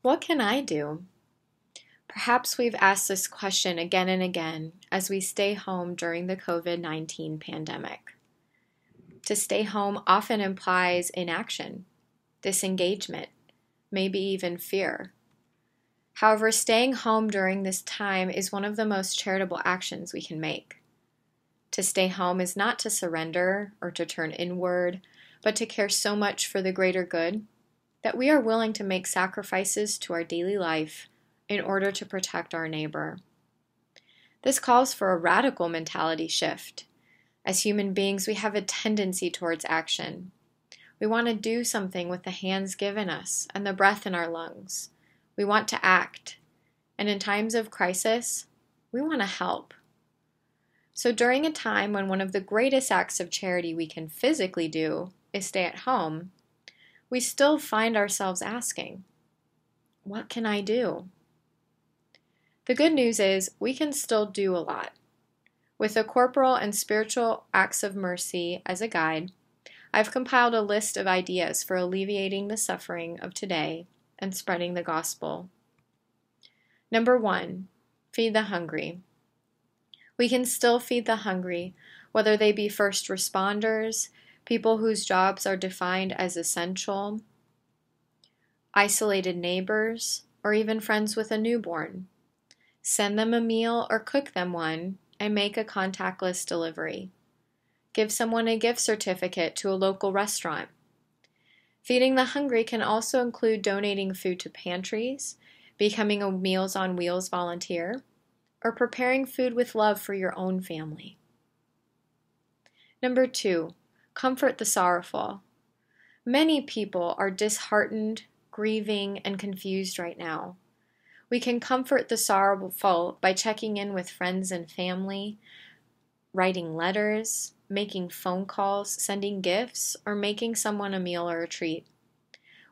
What can I do? Perhaps we've asked this question again and again as we stay home during the COVID 19 pandemic. To stay home often implies inaction, disengagement, maybe even fear. However, staying home during this time is one of the most charitable actions we can make. To stay home is not to surrender or to turn inward, but to care so much for the greater good that we are willing to make sacrifices to our daily life in order to protect our neighbor. This calls for a radical mentality shift. As human beings, we have a tendency towards action. We want to do something with the hands given us and the breath in our lungs. We want to act. And in times of crisis, we want to help. So, during a time when one of the greatest acts of charity we can physically do is stay at home, we still find ourselves asking, What can I do? The good news is we can still do a lot. With the corporal and spiritual acts of mercy as a guide, I've compiled a list of ideas for alleviating the suffering of today and spreading the gospel. Number one, feed the hungry. We can still feed the hungry, whether they be first responders, people whose jobs are defined as essential, isolated neighbors, or even friends with a newborn. Send them a meal or cook them one and make a contactless delivery. Give someone a gift certificate to a local restaurant. Feeding the hungry can also include donating food to pantries, becoming a Meals on Wheels volunteer, or preparing food with love for your own family. Number two, comfort the sorrowful. Many people are disheartened, grieving, and confused right now. We can comfort the sorrowful by checking in with friends and family, writing letters, making phone calls, sending gifts, or making someone a meal or a treat.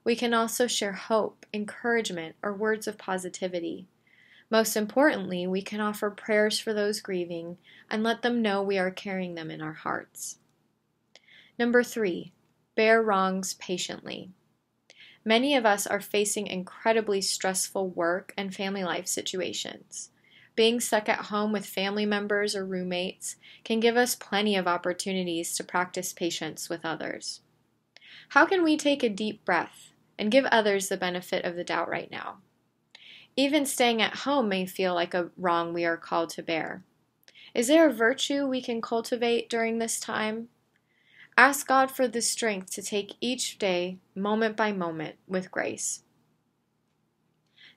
We can also share hope, encouragement, or words of positivity. Most importantly, we can offer prayers for those grieving and let them know we are carrying them in our hearts. Number three, bear wrongs patiently. Many of us are facing incredibly stressful work and family life situations. Being stuck at home with family members or roommates can give us plenty of opportunities to practice patience with others. How can we take a deep breath and give others the benefit of the doubt right now? Even staying at home may feel like a wrong we are called to bear. Is there a virtue we can cultivate during this time? Ask God for the strength to take each day, moment by moment, with grace.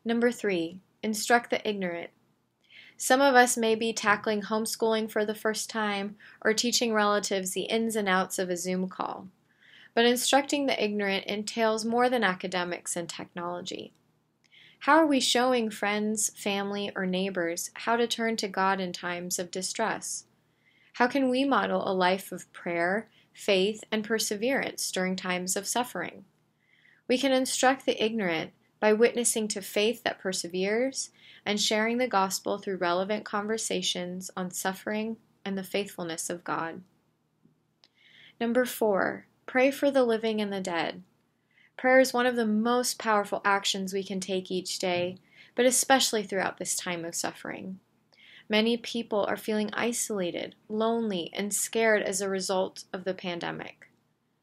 Number three, instruct the ignorant. Some of us may be tackling homeschooling for the first time or teaching relatives the ins and outs of a Zoom call. But instructing the ignorant entails more than academics and technology. How are we showing friends, family, or neighbors how to turn to God in times of distress? How can we model a life of prayer faith, and perseverance during times of suffering. We can instruct the ignorant by witnessing to faith that perseveres and sharing the gospel through relevant conversations on suffering and the faithfulness of God. Number four, pray for the living and the dead. Prayer is one of the most powerful actions we can take each day, but especially throughout this time of suffering. Many people are feeling isolated, lonely, and scared as a result of the pandemic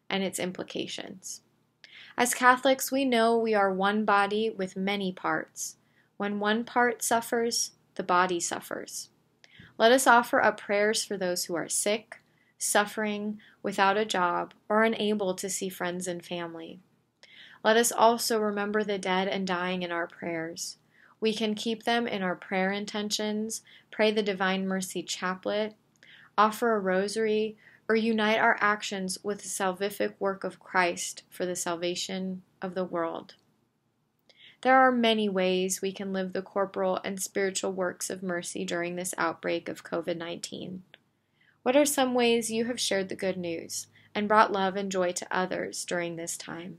and its implications. As Catholics, we know we are one body with many parts. When one part suffers, the body suffers. Let us offer up prayers for those who are sick, suffering, without a job, or unable to see friends and family. Let us also remember the dead and dying in our prayers. We can keep them in our prayer intentions, pray the Divine Mercy Chaplet, offer a rosary, or unite our actions with the salvific work of Christ for the salvation of the world. There are many ways we can live the corporal and spiritual works of mercy during this outbreak of COVID 19. What are some ways you have shared the good news and brought love and joy to others during this time?